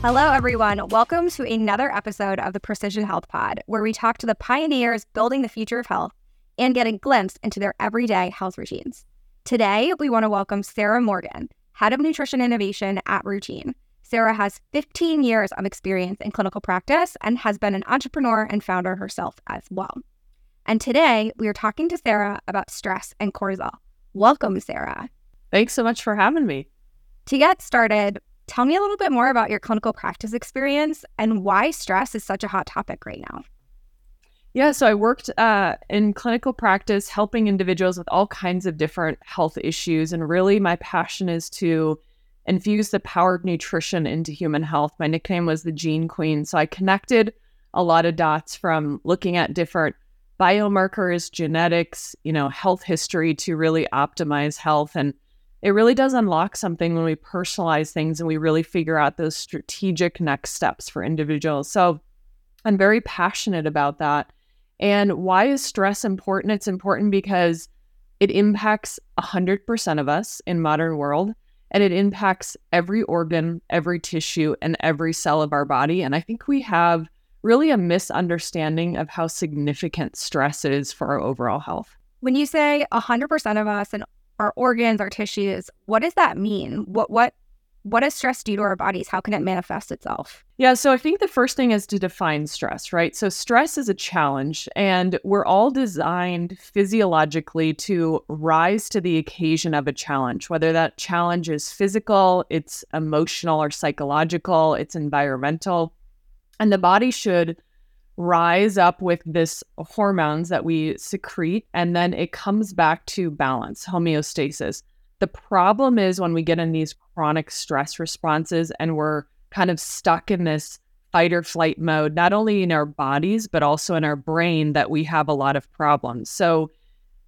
Hello, everyone. Welcome to another episode of the Precision Health Pod, where we talk to the pioneers building the future of health and get a glimpse into their everyday health routines. Today, we want to welcome Sarah Morgan, Head of Nutrition Innovation at Rootine. Sarah has 15 years of experience in clinical practice and has been an entrepreneur and founder herself as well. And today, we are talking to Sarah about stress and cortisol. Welcome, Sarah. Thanks so much for having me. To get started, Tell me a little bit more about your clinical practice experience and why stress is such a hot topic right now. Yeah, so I worked uh, in clinical practice helping individuals with all kinds of different health issues. And really, my passion is to infuse the power of nutrition into human health. My nickname was the Gene Queen. So I connected a lot of dots from looking at different biomarkers, genetics, you know, health history to really optimize health. And it really does unlock something when we personalize things and we really figure out those strategic next steps for individuals. So I'm very passionate about that. And why is stress important? It's important because it impacts 100% of us in modern world and it impacts every organ, every tissue and every cell of our body and I think we have really a misunderstanding of how significant stress is for our overall health. When you say 100% of us and our organs, our tissues. What does that mean? What what what does stress do to our bodies? How can it manifest itself? Yeah, so I think the first thing is to define stress, right? So stress is a challenge and we're all designed physiologically to rise to the occasion of a challenge, whether that challenge is physical, it's emotional or psychological, it's environmental. And the body should rise up with this hormones that we secrete and then it comes back to balance homeostasis. The problem is when we get in these chronic stress responses and we're kind of stuck in this fight or flight mode not only in our bodies but also in our brain that we have a lot of problems. So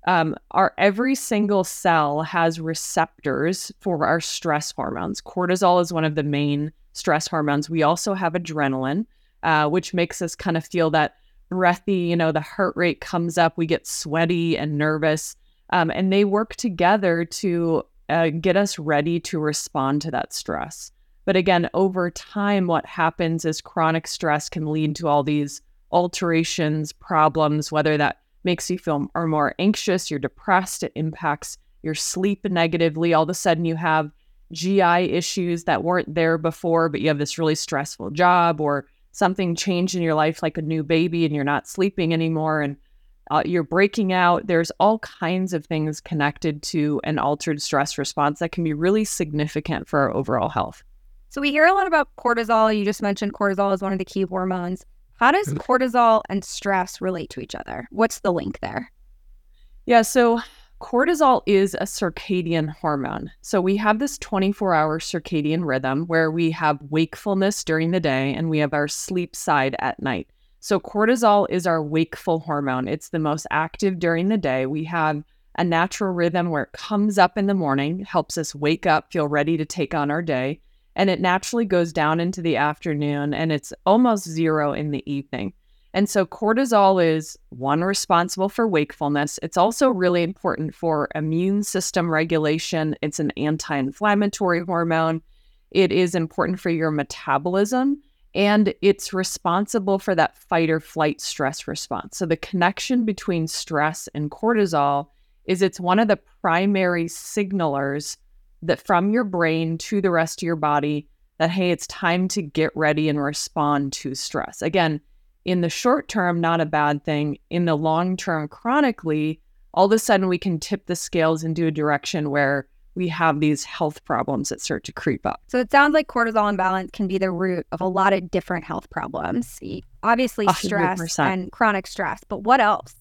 um, our every single cell has receptors for our stress hormones. Cortisol is one of the main stress hormones. We also have adrenaline uh, which makes us kind of feel that breathy, you know, the heart rate comes up, we get sweaty and nervous. Um, and they work together to uh, get us ready to respond to that stress. But again, over time, what happens is chronic stress can lead to all these alterations, problems, whether that makes you feel or more anxious, you're depressed, it impacts your sleep negatively. All of a sudden, you have GI issues that weren't there before, but you have this really stressful job, or something changed in your life, like a new baby, and you're not sleeping anymore and uh, you're breaking out. There's all kinds of things connected to an altered stress response that can be really significant for our overall health. So, we hear a lot about cortisol. You just mentioned cortisol is one of the key hormones. How does mm-hmm. cortisol and stress relate to each other? What's the link there? Yeah, so cortisol is a circadian hormone. So we have this 24 hour circadian rhythm where we have wakefulness during the day and we have our sleep side at night. So cortisol is our wakeful hormone. It's the most active during the day. We have a natural rhythm where it comes up in the morning, helps us wake up, feel ready to take on our day, and it naturally goes down into the afternoon and it's almost zero in the evening. And so cortisol is one responsible for wakefulness. It's also really important for immune system regulation. It's an anti inflammatory hormone. It is important for your metabolism and it's responsible for that fight or flight stress response. So the connection between stress and cortisol is it's one of the primary signalers that from your brain to the rest of your body that hey, it's time to get ready and respond to stress. Again, in the short term, not a bad thing. In the long term, chronically, all of a sudden we can tip the scales into a direction where we have these health problems that start to creep up. So it sounds like cortisol imbalance can be the root of a lot of different health problems. Obviously, stress 100%. and chronic stress, but what else?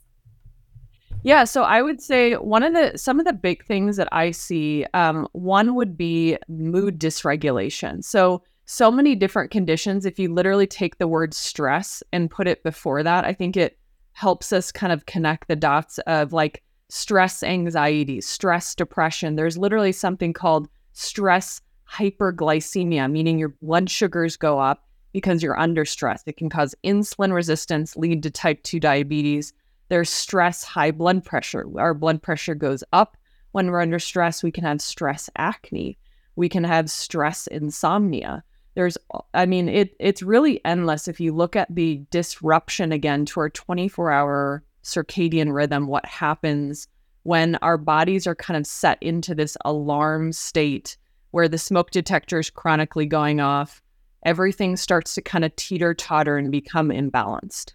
Yeah, so I would say one of the some of the big things that I see, um, one would be mood dysregulation. So so many different conditions. If you literally take the word stress and put it before that, I think it helps us kind of connect the dots of like stress anxiety, stress depression. There's literally something called stress hyperglycemia, meaning your blood sugars go up because you're under stress. It can cause insulin resistance, lead to type 2 diabetes. There's stress high blood pressure. Our blood pressure goes up when we're under stress. We can have stress acne. We can have stress insomnia There's, I mean, it it's really endless. If you look at the disruption again to our 24 hour circadian rhythm, what happens when our bodies are kind of set into this alarm state where the smoke detector is chronically going off, everything starts to kind of teeter totter and become imbalanced.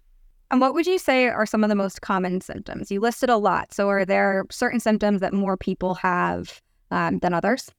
And what would you say are some of the most common symptoms? You listed a lot. So, are there certain symptoms that more people have um, than others?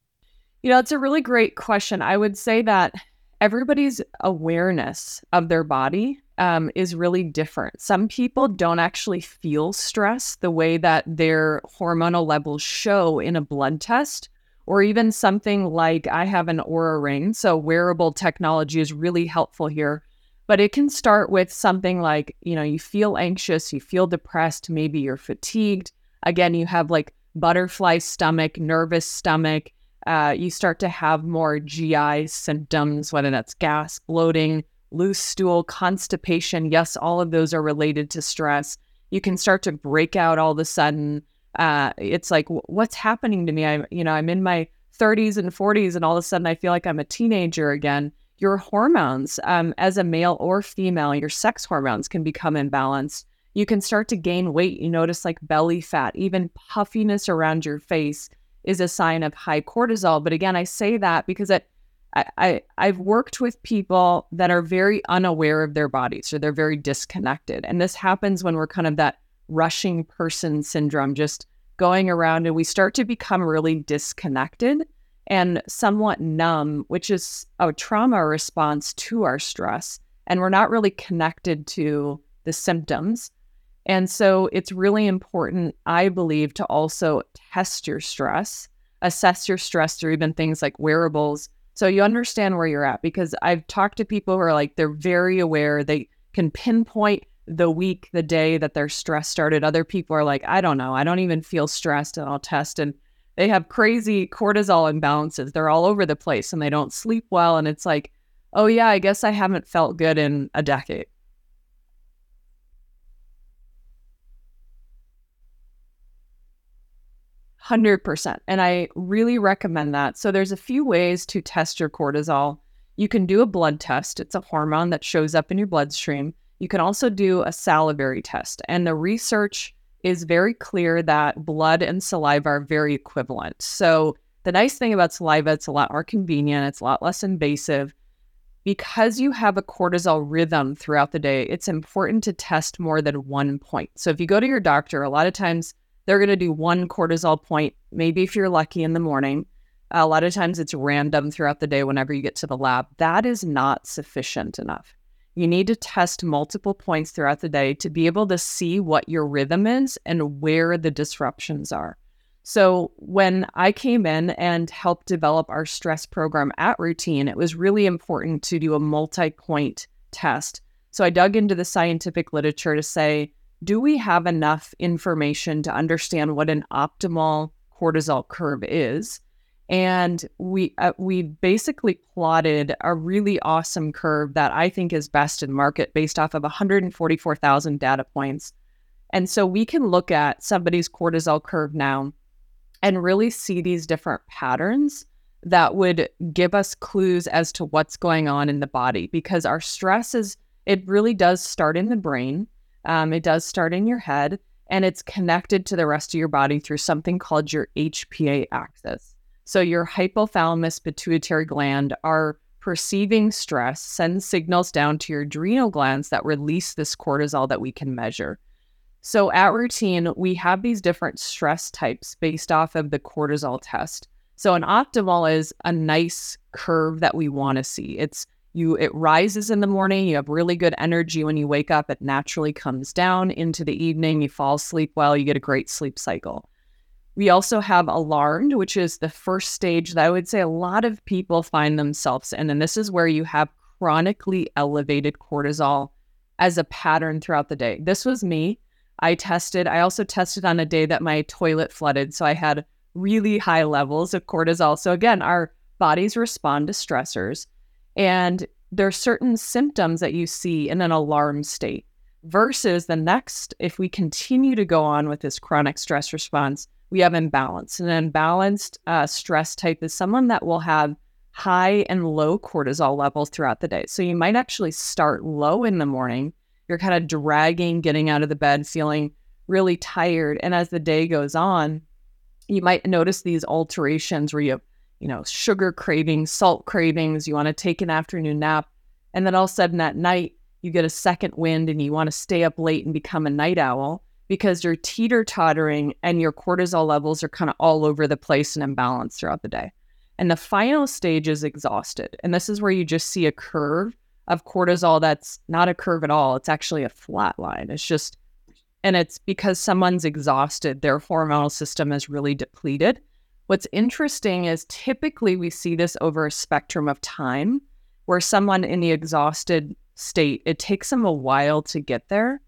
You know, it's a really great question. I would say that everybody's awareness of their body um, is really different. Some people don't actually feel stress the way that their hormonal levels show in a blood test, or even something like I have an Oura ring. So, wearable technology is really helpful here. But it can start with something like, you know, you feel anxious, you feel depressed, maybe you're fatigued. Again, you have like butterfly stomach, nervous stomach. Uh, you start to have more GI symptoms, whether that's gas, bloating, loose stool, constipation. Yes, all of those are related to stress. You can start to break out all of a sudden. Uh, it's like, what's happening to me? I'm, you know, I'm in my 30s and 40s, and all of a sudden I feel like I'm a teenager again. Your hormones, um, as a male or female, your sex hormones can become imbalanced. You can start to gain weight. You notice like belly fat, even puffiness around your face is a sign of high cortisol. But again, I say that because it I, I have worked with people that are very unaware of their bodies or they're very disconnected. And this happens when we're kind of that rushing person syndrome, just going around and we start to become really disconnected and somewhat numb, which is a trauma response to our stress. And we're not really connected to the symptoms. And so it's really important, I believe, to also test your stress, assess your stress through even things like wearables so you understand where you're at because I've talked to people who are like, they're very aware. They can pinpoint the week, the day that their stress started. Other people are like, I don't know. I don't even feel stressed and I'll test. And they have crazy cortisol imbalances. They're all over the place and they don't sleep well. And it's like, oh, yeah, I guess I haven't felt good in a decade. 100%. And I really recommend that. So there's a few ways to test your cortisol. You can do a blood test. It's a hormone that shows up in your bloodstream. You can also do a salivary test. And the research is very clear that blood and saliva are very equivalent. So the nice thing about saliva, it's a lot more convenient, it's a lot less invasive. Because you have a cortisol rhythm throughout the day, it's important to test more than one point. So if you go to your doctor, a lot of times they're going to do one cortisol point, maybe if you're lucky in the morning. A lot of times it's random throughout the day whenever you get to the lab. That is not sufficient enough. You need to test multiple points throughout the day to be able to see what your rhythm is and where the disruptions are. So, when I came in and helped develop our stress program at Rootine, it was really important to do a multi point test. So, I dug into the scientific literature to say, do we have enough information to understand what an optimal cortisol curve is? And we uh, we basically plotted a really awesome curve that I think is best in market based off of 144,000 data points. And so we can look at somebody's cortisol curve now and really see these different patterns that would give us clues as to what's going on in the body because our stress is it really does start in the brain um, it does start in your head and it's connected to the rest of your body through something called your HPA axis. So, your hypothalamus pituitary gland are perceiving stress, sends signals down to your adrenal glands that release this cortisol that we can measure. So, at Rootine, we have these different stress types based off of the cortisol test. So, an optimal is a nice curve that we want to see. It's you it rises in the morning you have really good energy when you wake up it naturally comes down into the evening you fall asleep well you get a great sleep cycle. We also have alarmed which is the first stage that i would say a lot of people find themselves in and this is where you have chronically elevated cortisol as a pattern throughout the day. This was me. I tested i also tested on a day that my toilet flooded so i had really high levels of cortisol. So again our bodies respond to stressors and there are certain symptoms that you see in an alarm state versus the next, if we continue to go on with this chronic stress response, we have imbalance. An imbalanced uh, stress type is someone that will have high and low cortisol levels throughout the day. So you might actually start low in the morning. You're kind of dragging, getting out of the bed, feeling really tired. And as the day goes on, you might notice these alterations where you have, you know, sugar cravings, salt cravings, you want to take an afternoon nap. And then all of a sudden at night, you get a second wind and you want to stay up late and become a night owl because you're teeter tottering and your cortisol levels are kind of all over the place and imbalanced throughout the day. And the final stage is exhausted. And this is where you just see a curve of cortisol that's not a curve at all. It's actually a flat line. It's just, and it's because someone's exhausted, their hormonal system is really depleted. What's interesting is typically we see this over a spectrum of time where someone in the exhausted state, it takes them a while to get there.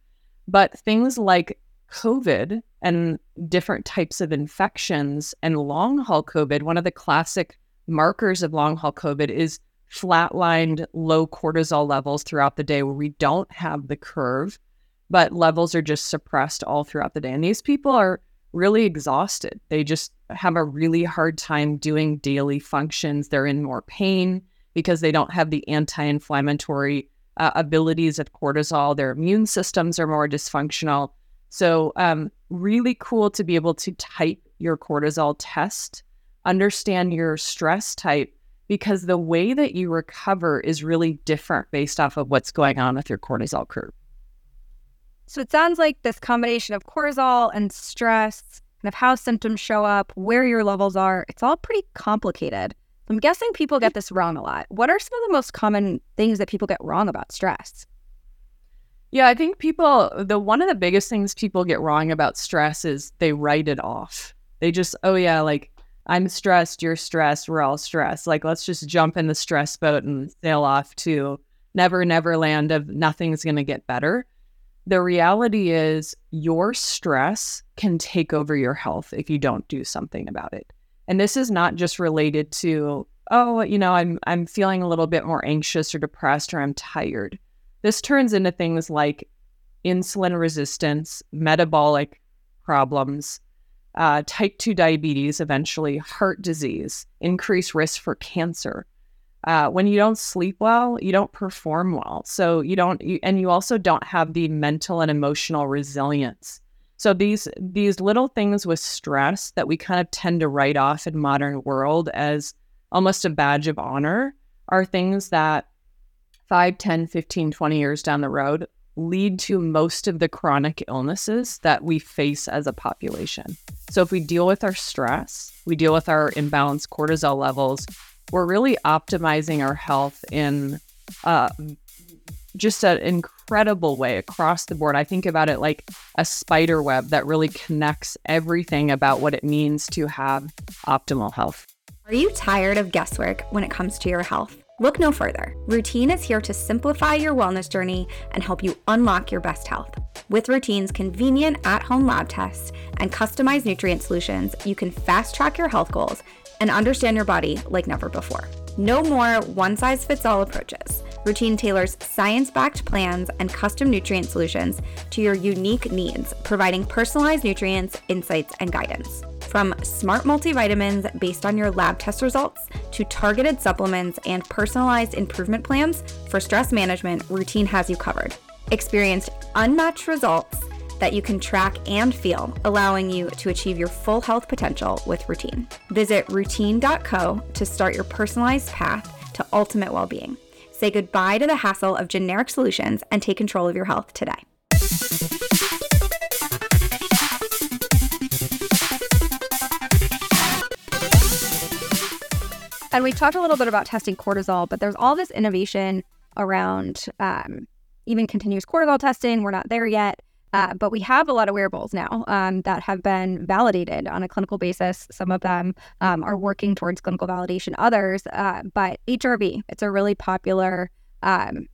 But things like COVID and different types of infections and long haul COVID, one of the classic markers of long haul COVID is flatlined low cortisol levels throughout the day where we don't have the curve, but levels are just suppressed all throughout the day. And these people are really exhausted. They just have a really hard time doing daily functions. They're in more pain because they don't have the anti inflammatory uh, abilities of cortisol. Their immune systems are more dysfunctional. So, um, really cool to be able to type your cortisol test, understand your stress type, because the way that you recover is really different based off of what's going on with your cortisol curve. So, it sounds like this combination of cortisol and stress, kind of how symptoms show up, where your levels are, it's all pretty complicated. I'm guessing people get this wrong a lot. What are some of the most common things that people get wrong about stress? Yeah, I think people, the one of the biggest things people get wrong about stress is they write it off. They just, oh, yeah, like I'm stressed, you're stressed, we're all stressed. Like, let's just jump in the stress boat and sail off to never, never land of nothing's going to get better. The reality is, your stress can take over your health if you don't do something about it. And this is not just related to, oh, you know, I'm I'm feeling a little bit more anxious or depressed or I'm tired. This turns into things like insulin resistance, metabolic problems, uh, type 2 diabetes, eventually heart disease, increased risk for cancer. Uh, when you don't sleep well, you don't perform well. So you don't, you, and you also don't have the mental and emotional resilience so these these little things with stress that we kind of tend to write off in modern world as almost a badge of honor are things that 5, 10, 15, 20 years down the road lead to most of the chronic illnesses that we face as a population. So if we deal with our stress, we deal with our imbalanced cortisol levels, we're really optimizing our health in uh, just an incredible way across the board. I think about it like a spider web that really connects everything about what it means to have optimal health. Are you tired of guesswork when it comes to your health? Look no further. Rootine is here to simplify your wellness journey and help you unlock your best health. With Rootine's convenient at home lab tests and customized nutrient solutions, you can fast track your health goals and understand your body like never before. No more one size fits all approaches. Rootine tailors science backed plans and custom nutrient solutions to your unique needs, providing personalized nutrients, insights, and guidance. From smart multivitamins based on your lab test results to targeted supplements and personalized improvement plans for stress management, Rootine has you covered. Experience unmatched results that you can track and feel, allowing you to achieve your full health potential with Rootine. Visit rootine.co to start your personalized path to ultimate well being. Say goodbye to the hassle of generic solutions and take control of your health today. And we talked a little bit about testing cortisol, but there's all this innovation around um, even continuous cortisol testing. We're not there yet. Uh, but we have a lot of wearables now um, that have been validated on a clinical basis. Some of them um, are working towards clinical validation, others, uh, but HRV, it's a really popular um,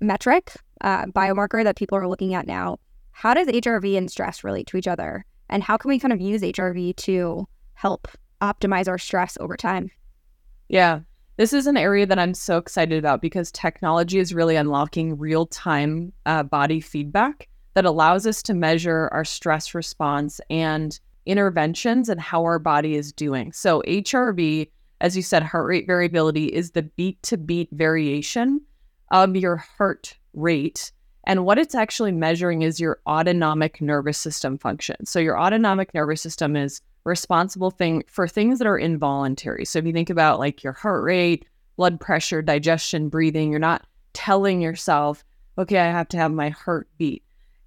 metric, uh, biomarker that people are looking at now. How does HRV and stress relate to each other? And how can we kind of use HRV to help optimize our stress over time? Yeah, this is an area that I'm so excited about because technology is really unlocking real time uh, body feedback that allows us to measure our stress response and interventions and how our body is doing. So, HRV, as you said, heart rate variability is the beat to beat variation of your heart rate. And what it's actually measuring is your autonomic nervous system function. So, your autonomic nervous system is responsible thing for things that are involuntary. So, if you think about like your heart rate, blood pressure, digestion, breathing, you're not telling yourself, okay, I have to have my heart beat.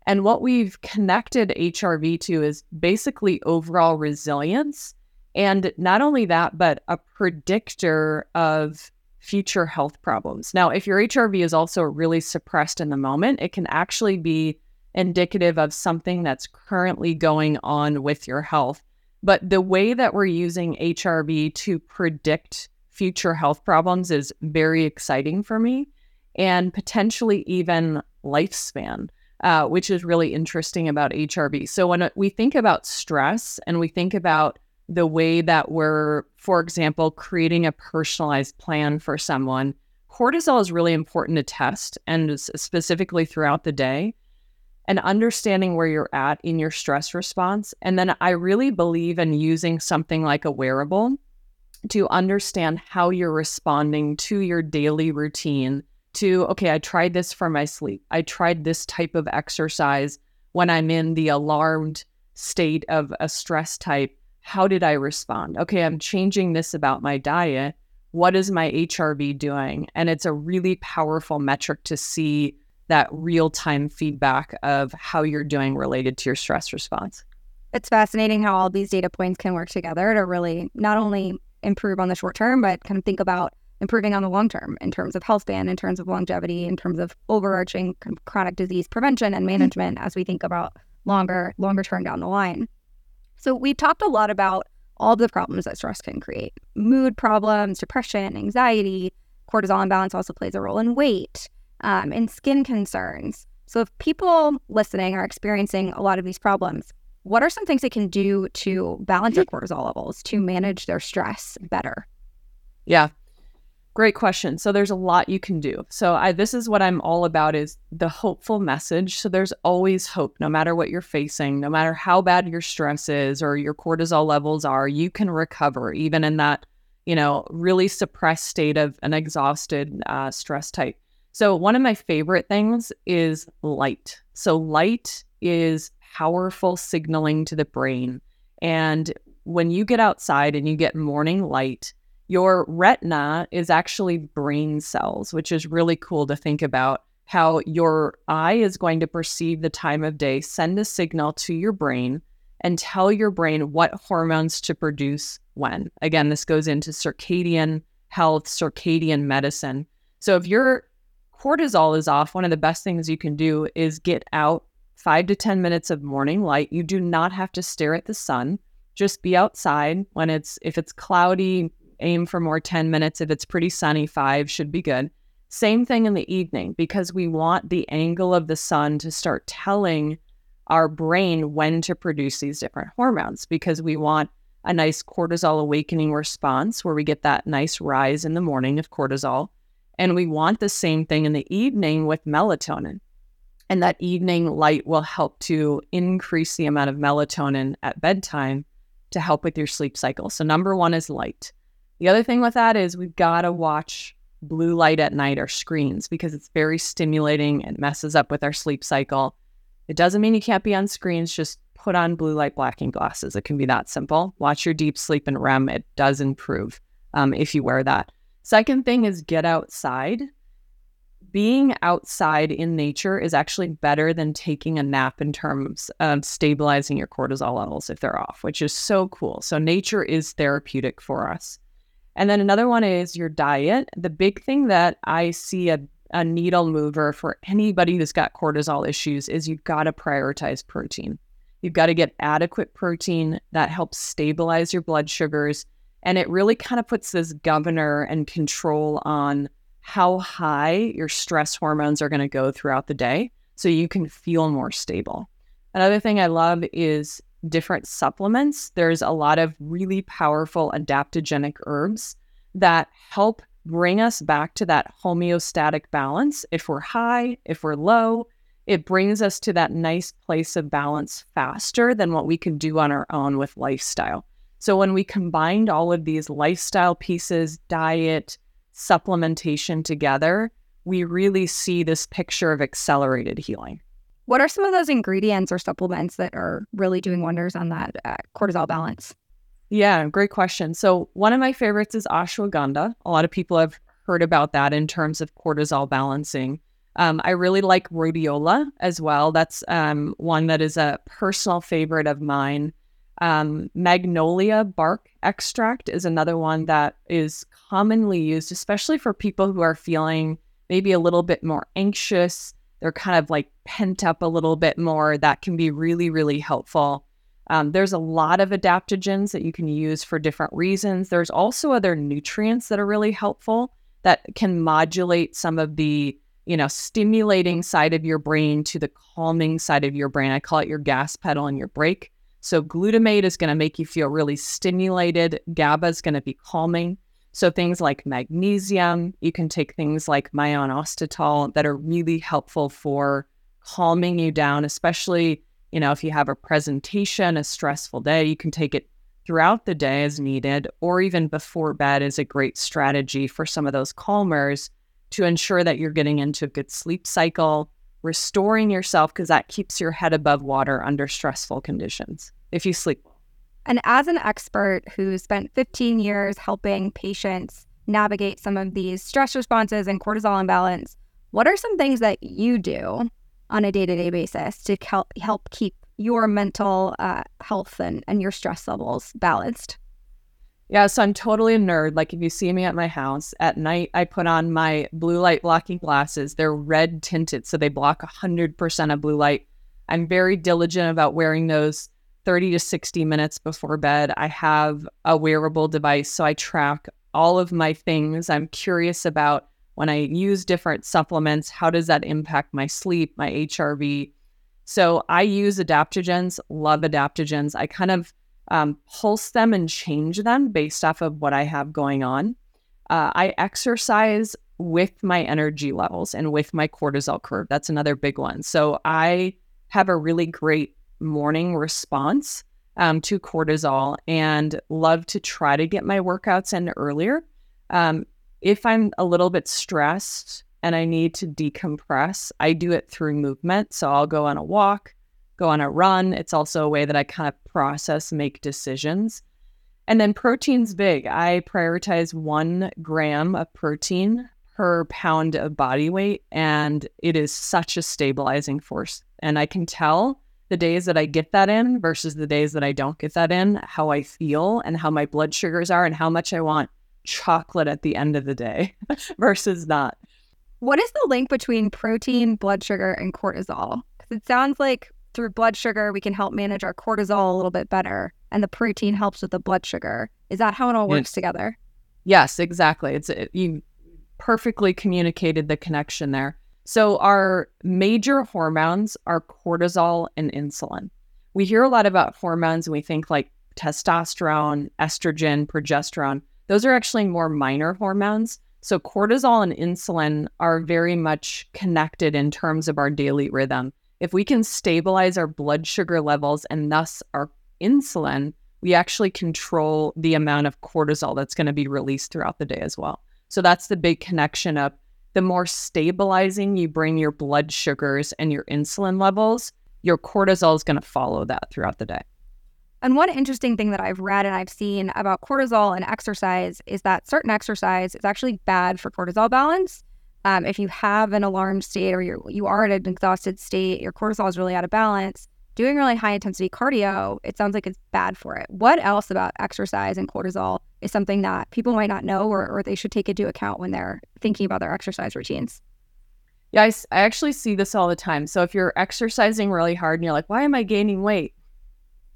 And what we've connected HRV to is basically overall resilience. And not only that, but a predictor of future health problems. Now, if your HRV is also really suppressed in the moment, it can actually be indicative of something that's currently going on with your health. But the way that we're using HRV to predict future health problems is very exciting for me and potentially even lifespan uh, which is really interesting about HRV. So when we think about stress and we think about the way that we're, for example, creating a personalized plan for someone, cortisol is really important to test and specifically throughout the day and understanding where you're at in your stress response. And then I really believe in using something like a wearable to understand how you're responding to your daily routine to, okay, I tried this for my sleep. I tried this type of exercise when I'm in the alarmed state of a stress type. How did I respond? Okay, I'm changing this about my diet. What is my HRV doing? And it's a really powerful metric to see that real time feedback of how you're doing related to your stress response. It's fascinating how all these data points can work together to really not only improve on the short term, but kind of think about improving on the long term in terms of health span, in terms of longevity, in terms of overarching chronic disease prevention and management as we think about longer, longer term down the line. So we've talked a lot about all the problems that stress can create. Mood problems, depression, anxiety, cortisol imbalance also plays a role in weight um, and skin concerns. So if people listening are experiencing a lot of these problems, what are some things they can do to balance their cortisol levels to manage their stress better? Yeah, Great question. So there's a lot you can do. So I this is what I'm all about is the hopeful message. So there's always hope no matter what you're facing, no matter how bad your stress is or your cortisol levels are, you can recover even in that, you know, really suppressed state of an exhausted uh, stress type. So one of my favorite things is light. So light is powerful signaling to the brain. And when you get outside and you get morning light, your retina is actually brain cells, which is really cool to think about how your eye is going to perceive the time of day, send a signal to your brain, and tell your brain what hormones to produce when. Again, this goes into circadian health, circadian medicine. So if your cortisol is off, one of the best things you can do is get out five to 10 minutes of morning light. You do not have to stare at the sun. Just be outside when it's, if it's cloudy, aim for more 10 minutes. If it's pretty sunny, five should be good. Same thing in the evening because we want the angle of the sun to start telling our brain when to produce these different hormones because we want a nice cortisol awakening response where we get that nice rise in the morning of cortisol. And we want the same thing in the evening with melatonin. And that evening light will help to increase the amount of melatonin at bedtime to help with your sleep cycle. So, number one is light. The other thing with that is we've got to watch blue light at night or screens because it's very stimulating and messes up with our sleep cycle. It doesn't mean you can't be on screens, just put on blue light blocking glasses. It can be that simple. Watch your deep sleep and REM. It does improve um, if you wear that. Second thing is get outside. Being outside in nature is actually better than taking a nap in terms of stabilizing your cortisol levels if they're off, which is so cool. So, nature is therapeutic for us. And then another one is your diet. The big thing that I see a, a needle mover for anybody who's got cortisol issues is you've got to prioritize protein. You've got to get adequate protein that helps stabilize your blood sugars. And it really kind of puts this governor and control on how high your stress hormones are going to go throughout the day so you can feel more stable. Another thing I love is different supplements. There's a lot of really powerful adaptogenic herbs that help bring us back to that homeostatic balance. If we're high, if we're low, it brings us to that nice place of balance faster than what we could do on our own with lifestyle. So when we combined all of these lifestyle pieces, diet, supplementation together, we really see this picture of accelerated healing. What are some of those ingredients or supplements that are really doing wonders on that uh, cortisol balance? Yeah, great question. So, one of my favorites is ashwagandha. A lot of people have heard about that in terms of cortisol balancing. Um, I really like rhodiola as well. That's um, one that is a personal favorite of mine. Um, magnolia bark extract is another one that is commonly used, especially for people who are feeling maybe a little bit more anxious. They're kind of like pent up a little bit more. That can be really, really helpful. Um, there's a lot of adaptogens that you can use for different reasons. There's also other nutrients that are really helpful that can modulate some of the you know stimulating side of your brain to the calming side of your brain. I call it your gas pedal and your brake. So glutamate is going to make you feel really stimulated. GABA is going to be calming. So things like magnesium, you can take things like myo-inositol that are really helpful for calming you down, especially, you know, if you have a presentation, a stressful day, you can take it throughout the day as needed, or even before bed is a great strategy for some of those calmers to ensure that you're getting into a good sleep cycle, restoring yourself because that keeps your head above water under stressful conditions if you sleep. And as an expert who spent 15 years helping patients navigate some of these stress responses and cortisol imbalance, what are some things that you do on a day to day basis to help, help keep your mental uh, health and, and your stress levels balanced? Yeah, so I'm totally a nerd. Like if you see me at my house at night, I put on my blue light blocking glasses. They're red tinted, so they block 100% of blue light. I'm very diligent about wearing those 30 to 60 minutes before bed. I have a wearable device, so I track all of my things. I'm curious about when I use different supplements, how does that impact my sleep, my HRV? So I use adaptogens, love adaptogens. I kind of um, pulse them and change them based off of what I have going on. Uh, I exercise with my energy levels and with my cortisol curve. That's another big one. So I have a really great morning response um, to cortisol and love to try to get my workouts in earlier. Um, if I'm a little bit stressed and I need to decompress, I do it through movement. So I'll go on a walk, go on a run. It's also a way that I kind of process, make decisions. And then protein's big. I prioritize one gram of protein per pound of body weight, and it is such a stabilizing force. And I can tell the days that I get that in versus the days that I don't get that in, how I feel and how my blood sugars are and how much I want chocolate at the end of the day versus not. What is the link between protein, blood sugar, and cortisol? Because it sounds like through blood sugar, we can help manage our cortisol a little bit better, and the protein helps with the blood sugar. Is that how it all works together? Yes, exactly. It's it, you perfectly communicated the connection there. So, our major hormones are cortisol and insulin. We hear a lot about hormones and we think like testosterone, estrogen, progesterone. Those are actually more minor hormones. So, cortisol and insulin are very much connected in terms of our daily rhythm. If we can stabilize our blood sugar levels and thus our insulin, we actually control the amount of cortisol that's going to be released throughout the day as well. So, that's the big connection of the more stabilizing you bring your blood sugars and your insulin levels, your cortisol is going to follow that throughout the day. And one interesting thing that I've read and I've seen about cortisol and exercise is that certain exercise is actually bad for cortisol balance. Um, if you have an alarmed state or you're, you are in an exhausted state, your cortisol is really out of balance, doing really high intensity cardio, it sounds like it's bad for it. What else about exercise and cortisol is something that people might not know or, or they should take into account when they're thinking about their exercise routines? Yeah, I, I actually see this all the time. So if you're exercising really hard and you're like, why am I gaining weight?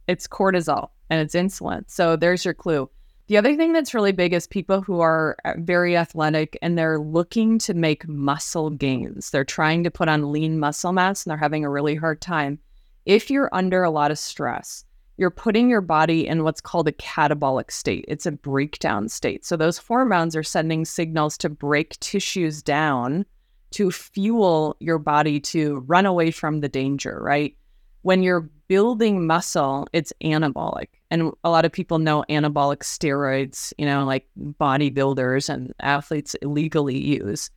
It's cortisol and it's insulin. So there's your clue. The other thing that's really big is people who are uh, very athletic and they're looking to make muscle gains. They're trying to put on lean muscle mass and they're having a really hard time. If you're under a lot of stress, you're putting your body in what's called a catabolic state. It's a breakdown state. So those hormones are sending signals to break tissues down to fuel your body to run away from the danger, right? When you're building muscle, it's anabolic. and a lot of people know anabolic steroids, you know, like bodybuilders and athletes illegally use.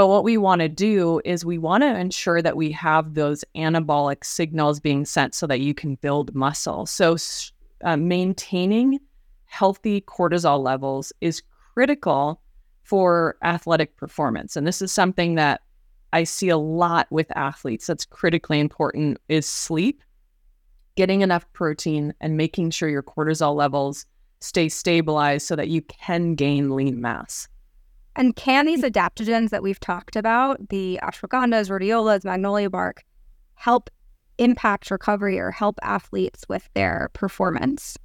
But what we want to do is we want to ensure that we have those anabolic signals being sent so that you can build muscle. So, uh, maintaining healthy cortisol levels is critical for athletic performance. And this is something that I see a lot with athletes that's critically important is sleep, getting enough protein and making sure your cortisol levels stay stabilized so that you can gain lean mass. And can these adaptogens that we've talked about, the ashwagandhas, rhodiolas, magnolia bark, help impact recovery or help athletes with their performance?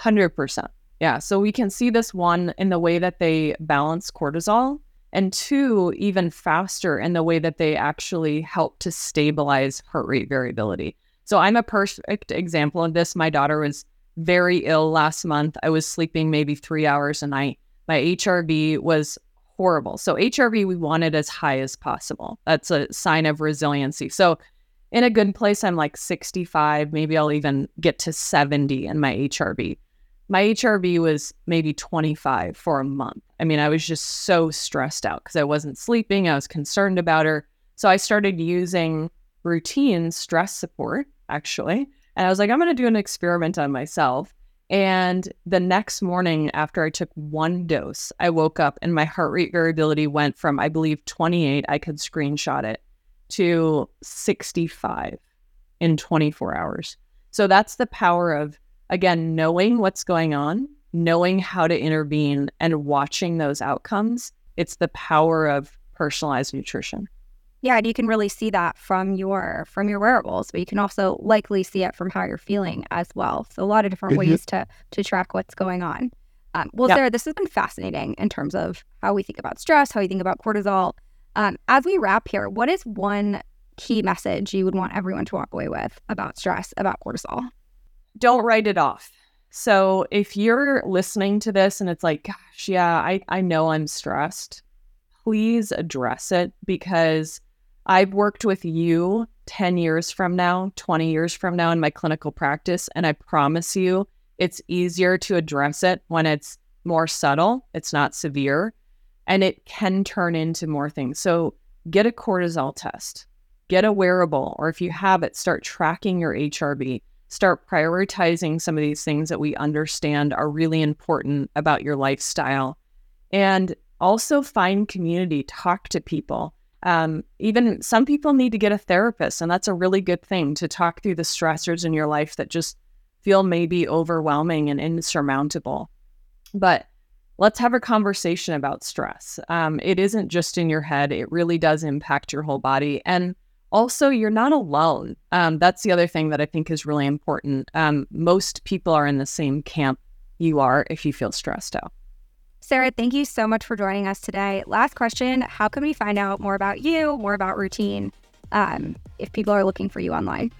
100%. Yeah. So we can see this one in the way that they balance cortisol, and two, even faster in the way that they actually help to stabilize heart rate variability. So I'm a perfect example of this. My daughter was very ill last month. I was sleeping maybe three hours a night. My HRV was horrible. So HRV we wanted as high as possible. That's a sign of resiliency. So in a good place, I'm like 65. Maybe I'll even get to 70 in my HRV my HRV was maybe 25 for a month. I mean, I was just so stressed out because I wasn't sleeping. I was concerned about her. So I started using Rootine stress support, actually. And I was like, I'm going to do an experiment on myself. And the next morning, after I took one dose, I woke up and my heart rate variability went from, I believe, 28, I could screenshot it, to 65 in 24 hours. So that's the power of again, knowing what's going on, knowing how to intervene, and watching those outcomes. It's the power of personalized nutrition. Yeah, and you can really see that from your from your wearables, but you can also likely see it from how you're feeling as well. So a lot of different mm-hmm. ways to to track what's going on. Um, well, yep. Sarah, this has been fascinating in terms of how we think about stress, how we think about cortisol. Um, as we wrap here, what is one key message you would want everyone to walk away with about stress, about cortisol? don't write it off. So if you're listening to this and it's like, gosh, yeah, I, I know I'm stressed, please address it because I've worked with you 10 years from now, 20 years from now in my clinical practice. And I promise you, it's easier to address it when it's more subtle, it's not severe, and it can turn into more things. So get a cortisol test, get a wearable, or if you have it, start tracking your HRV start prioritizing some of these things that we understand are really important about your lifestyle. And also find community, talk to people. Um, even some people need to get a therapist, and that's a really good thing to talk through the stressors in your life that just feel maybe overwhelming and insurmountable. But let's have a conversation about stress. Um, it isn't just in your head, it really does impact your whole body. And also, you're not alone. Um, that's the other thing that I think is really important. Um, most people are in the same camp you are if you feel stressed out. Sarah, thank you so much for joining us today. Last question How can we find out more about you, more about Rootine, um, if people are looking for you online?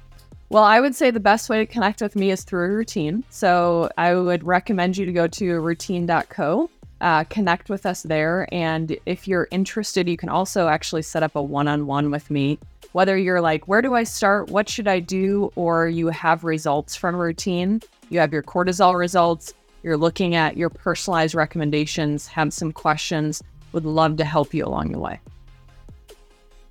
Well, I would say the best way to connect with me is through Rootine. So I would recommend you to go to rootine.co, uh, connect with us there. And if you're interested, you can also actually set up a one on one with me whether you're like, where do I start? What should I do? Or you have results from Rootine, you have your cortisol results, you're looking at your personalized recommendations, have some questions, would love to help you along the way.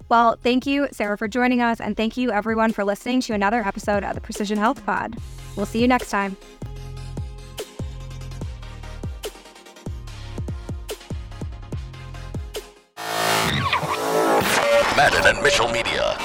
Well, thank you, Sarah, for joining us. And thank you, everyone, for listening to another episode of the Precision Health Pod. We'll see you next time. Madden and Mitchell Media.